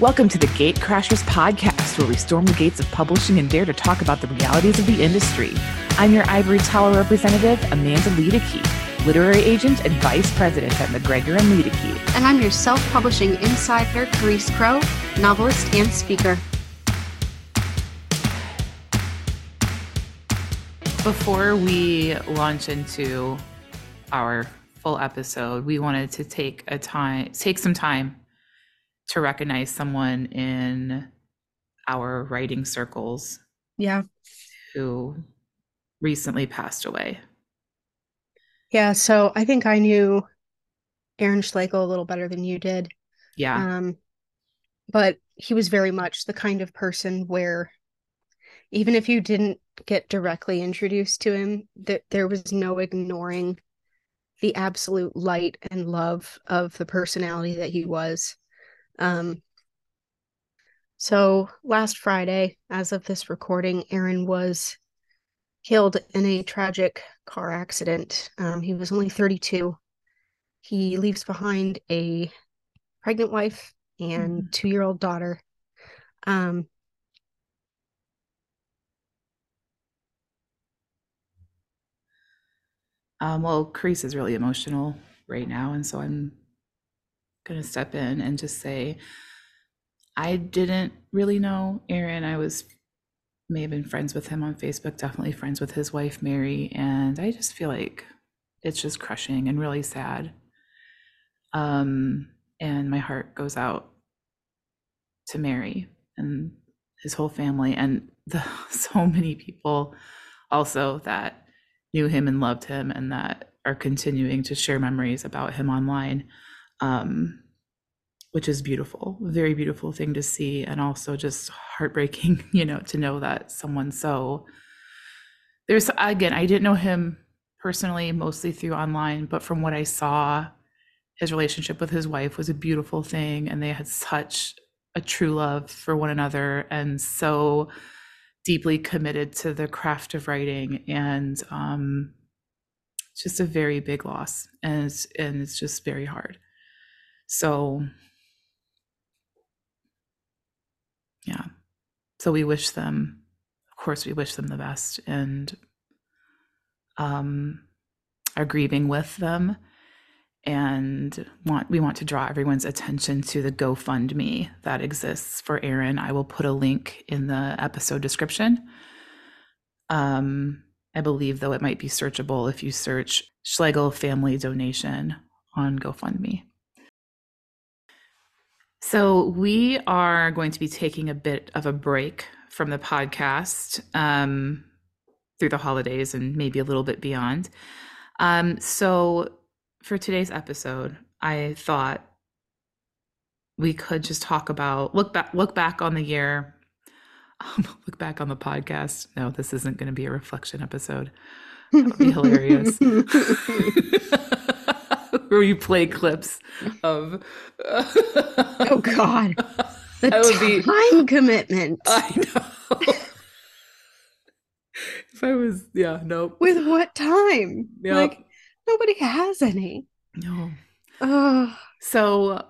Welcome to the Gate Crashers podcast, where we storm the gates of publishing and dare to talk about the realities of the industry. I'm your Ivory Tower representative, Amanda Luedeke, literary agent and vice president at MacGregor and Luedeke. And I'm your self publishing insider, Charis Crowe, novelist and speaker. Before we launch into our full episode, we wanted to take a time, take some time to recognize someone in our writing circles. Yeah. Who recently passed away. Yeah, so I think I knew Aaron Schlegel a little better than you did. Yeah. Um but he was very much the kind of person where even if you didn't get directly introduced to him, that there was no ignoring the absolute light and love of the personality that he was. Um, so last Friday, as of this recording, Aaron was killed in a tragic car accident. Um, he was only 32. He leaves behind a pregnant wife and mm. two year old daughter. Um, um, well, Charis is really emotional right now, and so I'm going to step in and just say I didn't really know Aaron. I was may have been friends with him on Facebook, definitely friends with his wife Mary, and I just feel like it's just crushing and really sad. Um and my heart goes out to Mary and his whole family and the so many people also that knew him and loved him and that are continuing to share memories about him online um, which is beautiful, very beautiful thing to see, and also just heartbreaking, you know, to know that someone so. There's again, I didn't know him personally, mostly through online, but from what I saw, his relationship with his wife was a beautiful thing, and they had such a true love for one another, and so deeply committed to the craft of writing, and um, just a very big loss, and and it's just very hard. So, yeah. So we wish them, of course, we wish them the best and um, are grieving with them and want we want to draw everyone's attention to the GoFundMe that exists for Aaron. I will put a link in the episode description. Um, I believe though it might be searchable if you search Schlegel family donation on GoFundMe. So, we are going to be taking a bit of a break from the podcast um, through the holidays and maybe a little bit beyond. Um, so, for today's episode, I thought we could just talk about look back look back on the year um, look back on the podcast. No this isn't going to be a reflection episode. That would be hilarious where you play clips of. oh God, the that would be time commitment. I know. if I was, yeah, no. With what time? Yep. Like nobody has any. No. Oh. So,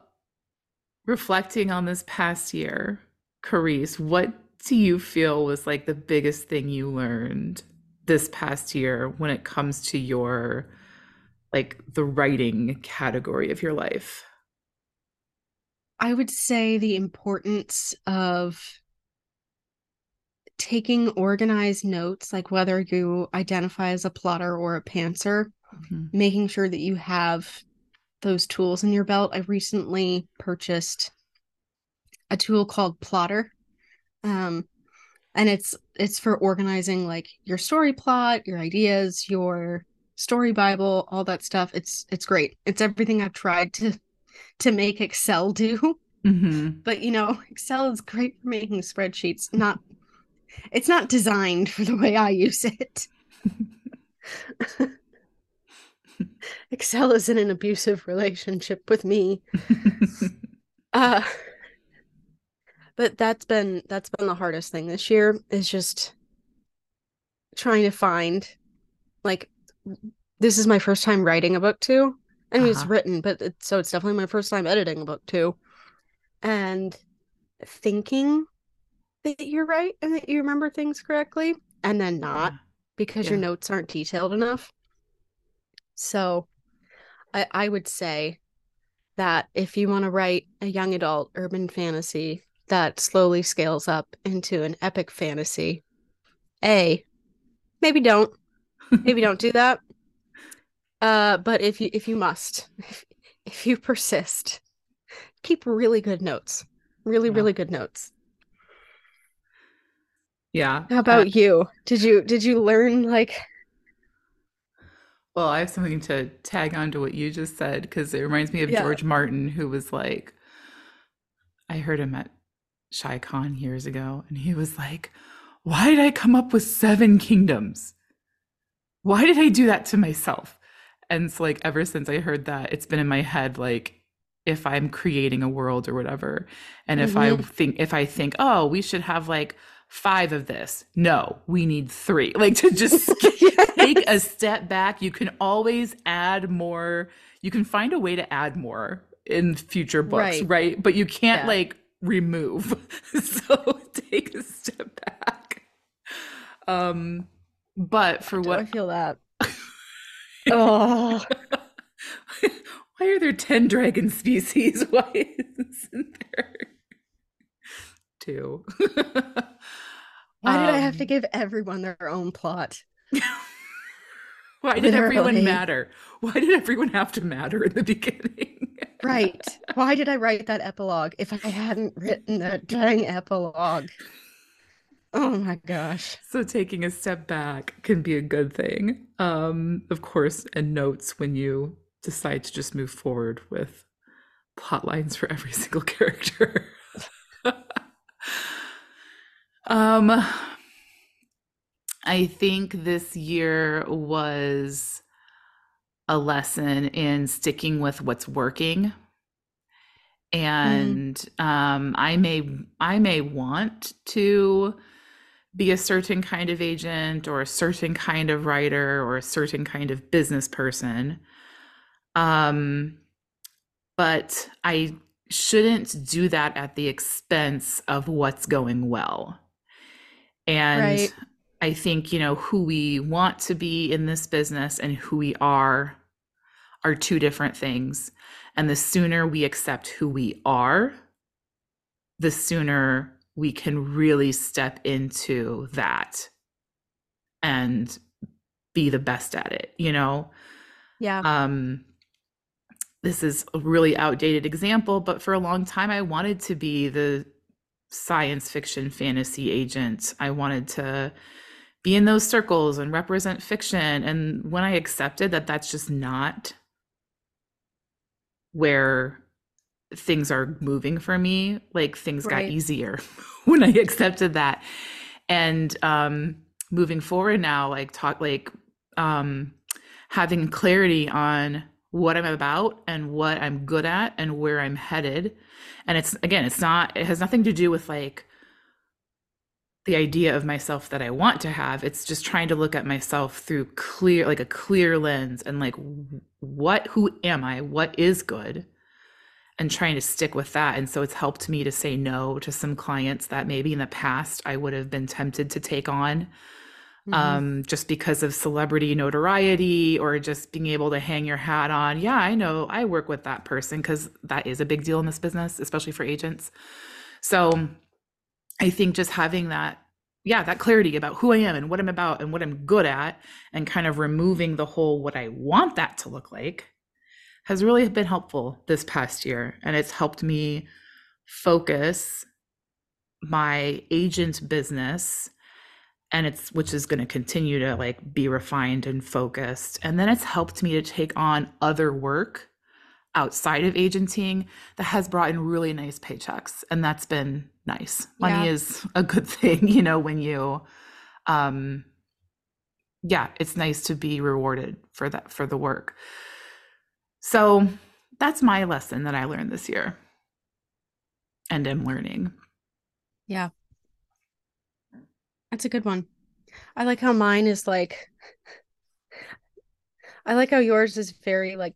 reflecting on this past year, Charis, what do you feel was like the biggest thing you learned this past year when it comes to your like the writing category of your life? I would say the importance of taking organized notes, like whether you identify as a plotter or a pantser, mm-hmm. making sure that you have those tools in your belt. I recently purchased a tool called Plottr. Um, and it's it's for organizing like your story plot, your ideas, your story bible all that stuff it's it's great. It's everything i've tried to to make excel do. Mm-hmm. but you know excel is great for making spreadsheets not it's not designed for the way i use it. Excel is in an abusive relationship with me. Uh but that's been that's been the hardest thing this year is just trying to find like this is my first time writing a book too. I mean, uh-huh. it's written, but it's, so it's definitely my first time editing a book too. And thinking that you're right and that you remember things correctly and then not Yeah. because Yeah. your notes aren't detailed enough. So I, I would say that if you want to write a young adult urban fantasy that slowly scales up into an epic fantasy, A, maybe don't. Maybe don't do that. Uh, but if you if you must, if, if you persist, keep really good notes. Really, Yeah. really good notes. Yeah. How uh, about you? Did you did you learn like Well, I have something to tag on to what you just said because it reminds me of Yeah. George Martin, who was like, I heard him at Chicon years ago, and he was like, Why did I come up with seven kingdoms? Why did I do that to myself? And so, like, ever since I heard that, it's been in my head, like, if I'm creating a world or whatever, and if I think, if I think, oh, we should have like five of this, no, we need three, like to just take a step back. You can always add more. You can find a way to add more in future books, Right. right? But you can't Yeah. like remove. so take a step back. Um, but for Do I what? feel that? oh, Why are there ten dragon species? Why isn't there two? why did I have to Um, give everyone their own plot? Why did everyone matter? Why did everyone have to matter in the beginning? Right. Why did I write that epilogue if I hadn't written that dang epilogue? Oh my gosh. So taking a step back can be a good thing. Um, of course, and notes when you decide to just move forward with plot lines for every single character. um, I think this year was a lesson in sticking with what's working. And um, I may I may want to be a certain kind of agent or a certain kind of writer or a certain kind of business person. Um, but I shouldn't do that at the expense of what's going well. And Right. I think, you know, who we want to be in this business and who we are are two different things. And the sooner we accept who we are, the sooner we can really step into that and be the best at it, you know? Yeah. um this is a really outdated example but for a long time i wanted to be the science fiction fantasy agent i wanted to be in those circles and represent fiction and when i accepted that that's just not where things are moving for me like things got easier when i accepted that and um moving forward now like talk like um having clarity on what I'm about and what I'm good at and where I'm headed. And it's again, it's not it has nothing to do with like the idea of myself that I want to have. It's just trying to look at myself through clear like a clear lens and like what who am I? What is good? And trying to stick with that. And so it's helped me to say no to some clients that maybe in the past I would have been tempted to take on Mhm. um, just because of celebrity notoriety or just being able to hang your hat on. Yeah, I know I work with that person because that is a big deal in this business, especially for agents. So I think just having that, yeah, that clarity about who I am and what I'm about and what I'm good at, and kind of removing the whole what I want that to look like has really been helpful this past year. And it's helped me focus my agent business and it's which is going to continue to like be refined and focused and then it's helped me to take on other work outside of agenting that has brought in really nice paychecks and that's been nice money Yeah. is a good thing you know when you um yeah it's nice to be rewarded for that for the work so that's my lesson that i learned this year and am learning Yeah. That's a good one. I like how mine is like I like how yours is very like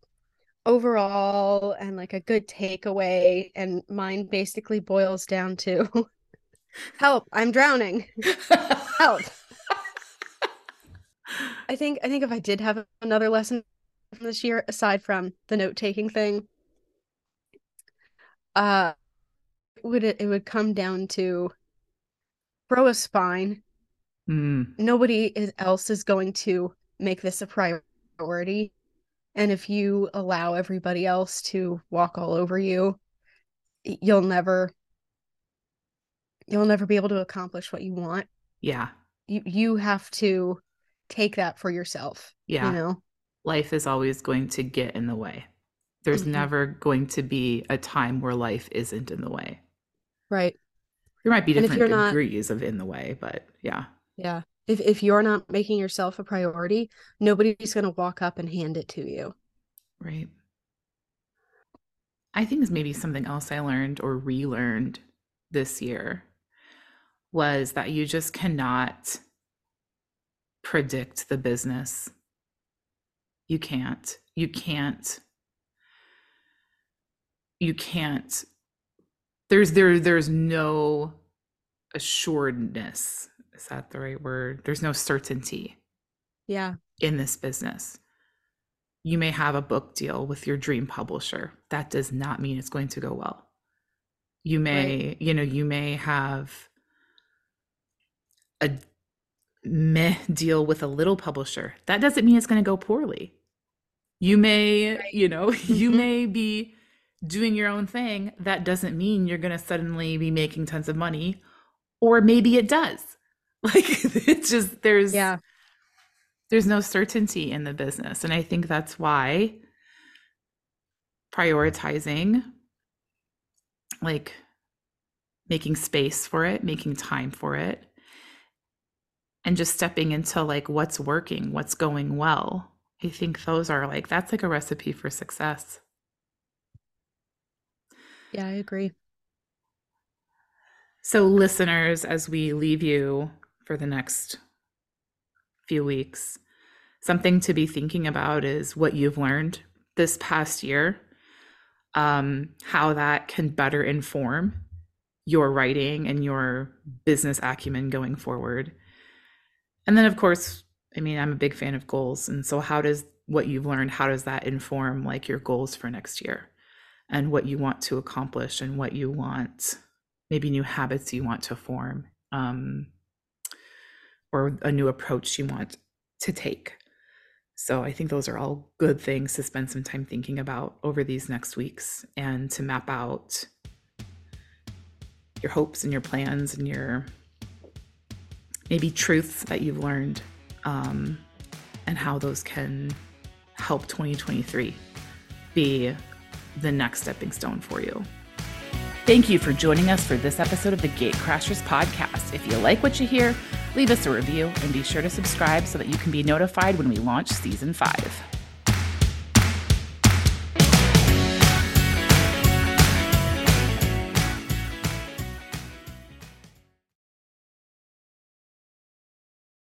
overall and like a good takeaway and mine basically boils down to help i'm drowning help i think i think if i did have another lesson this year aside from the note taking thing uh would it, it would come down to grow a spine. Mm, nobody is, else is going to make this a priority. And if you allow everybody else to walk all over you you'll never you'll never be able to accomplish what you want. Yeah. you you have to take that for yourself Yeah. you know Life is always going to get in the way. There's Mhm. never going to be a time where life isn't in the way. right There might be if different you're not- degrees of in the way, but yeah. yeah if if you're not making yourself a priority nobody's going to walk up and hand it to you Right. I think is maybe something else I learned or relearned this year was that you just cannot predict the business. You can't. You can't. You can't. There's there there's no assuredness. Is that the right word? There's no certainty yeah in this business. You may have a book deal with your dream publisher. That does not mean it's going to go well. You may, you know, you may have a meh deal with a little publisher. That doesn't mean it's going to go poorly. You may, Right. you know, you Mhm. may be doing your own thing. That doesn't mean you're going to suddenly be making tons of money, or maybe it does. Like it's just there's yeah there's no certainty in the business and i think that's why prioritizing like making space for it making time for it and just stepping into like what's working what's going well i think those are like that's like a recipe for success yeah i agree so listeners as we leave you for the next few weeks something to be thinking about is what you've learned this past year, um, how that can better inform your writing and your business acumen going forward. And then, of course, I mean, I'm a big fan of goals. And so, how does what you've learned, how does that inform like your goals for next year and what you want to accomplish and what you want, maybe new habits you want to form um, or a new approach you want to take? So I think those are all good things to spend some time thinking about over these next weeks and to map out your hopes and your plans and your maybe truths that you've learned um, and how those can help 2023 be the next stepping stone for you. Thank you for joining us for this episode of the Gatecrashers podcast. If you like what you hear, leave us a review and be sure to subscribe so that you can be notified when we launch season five.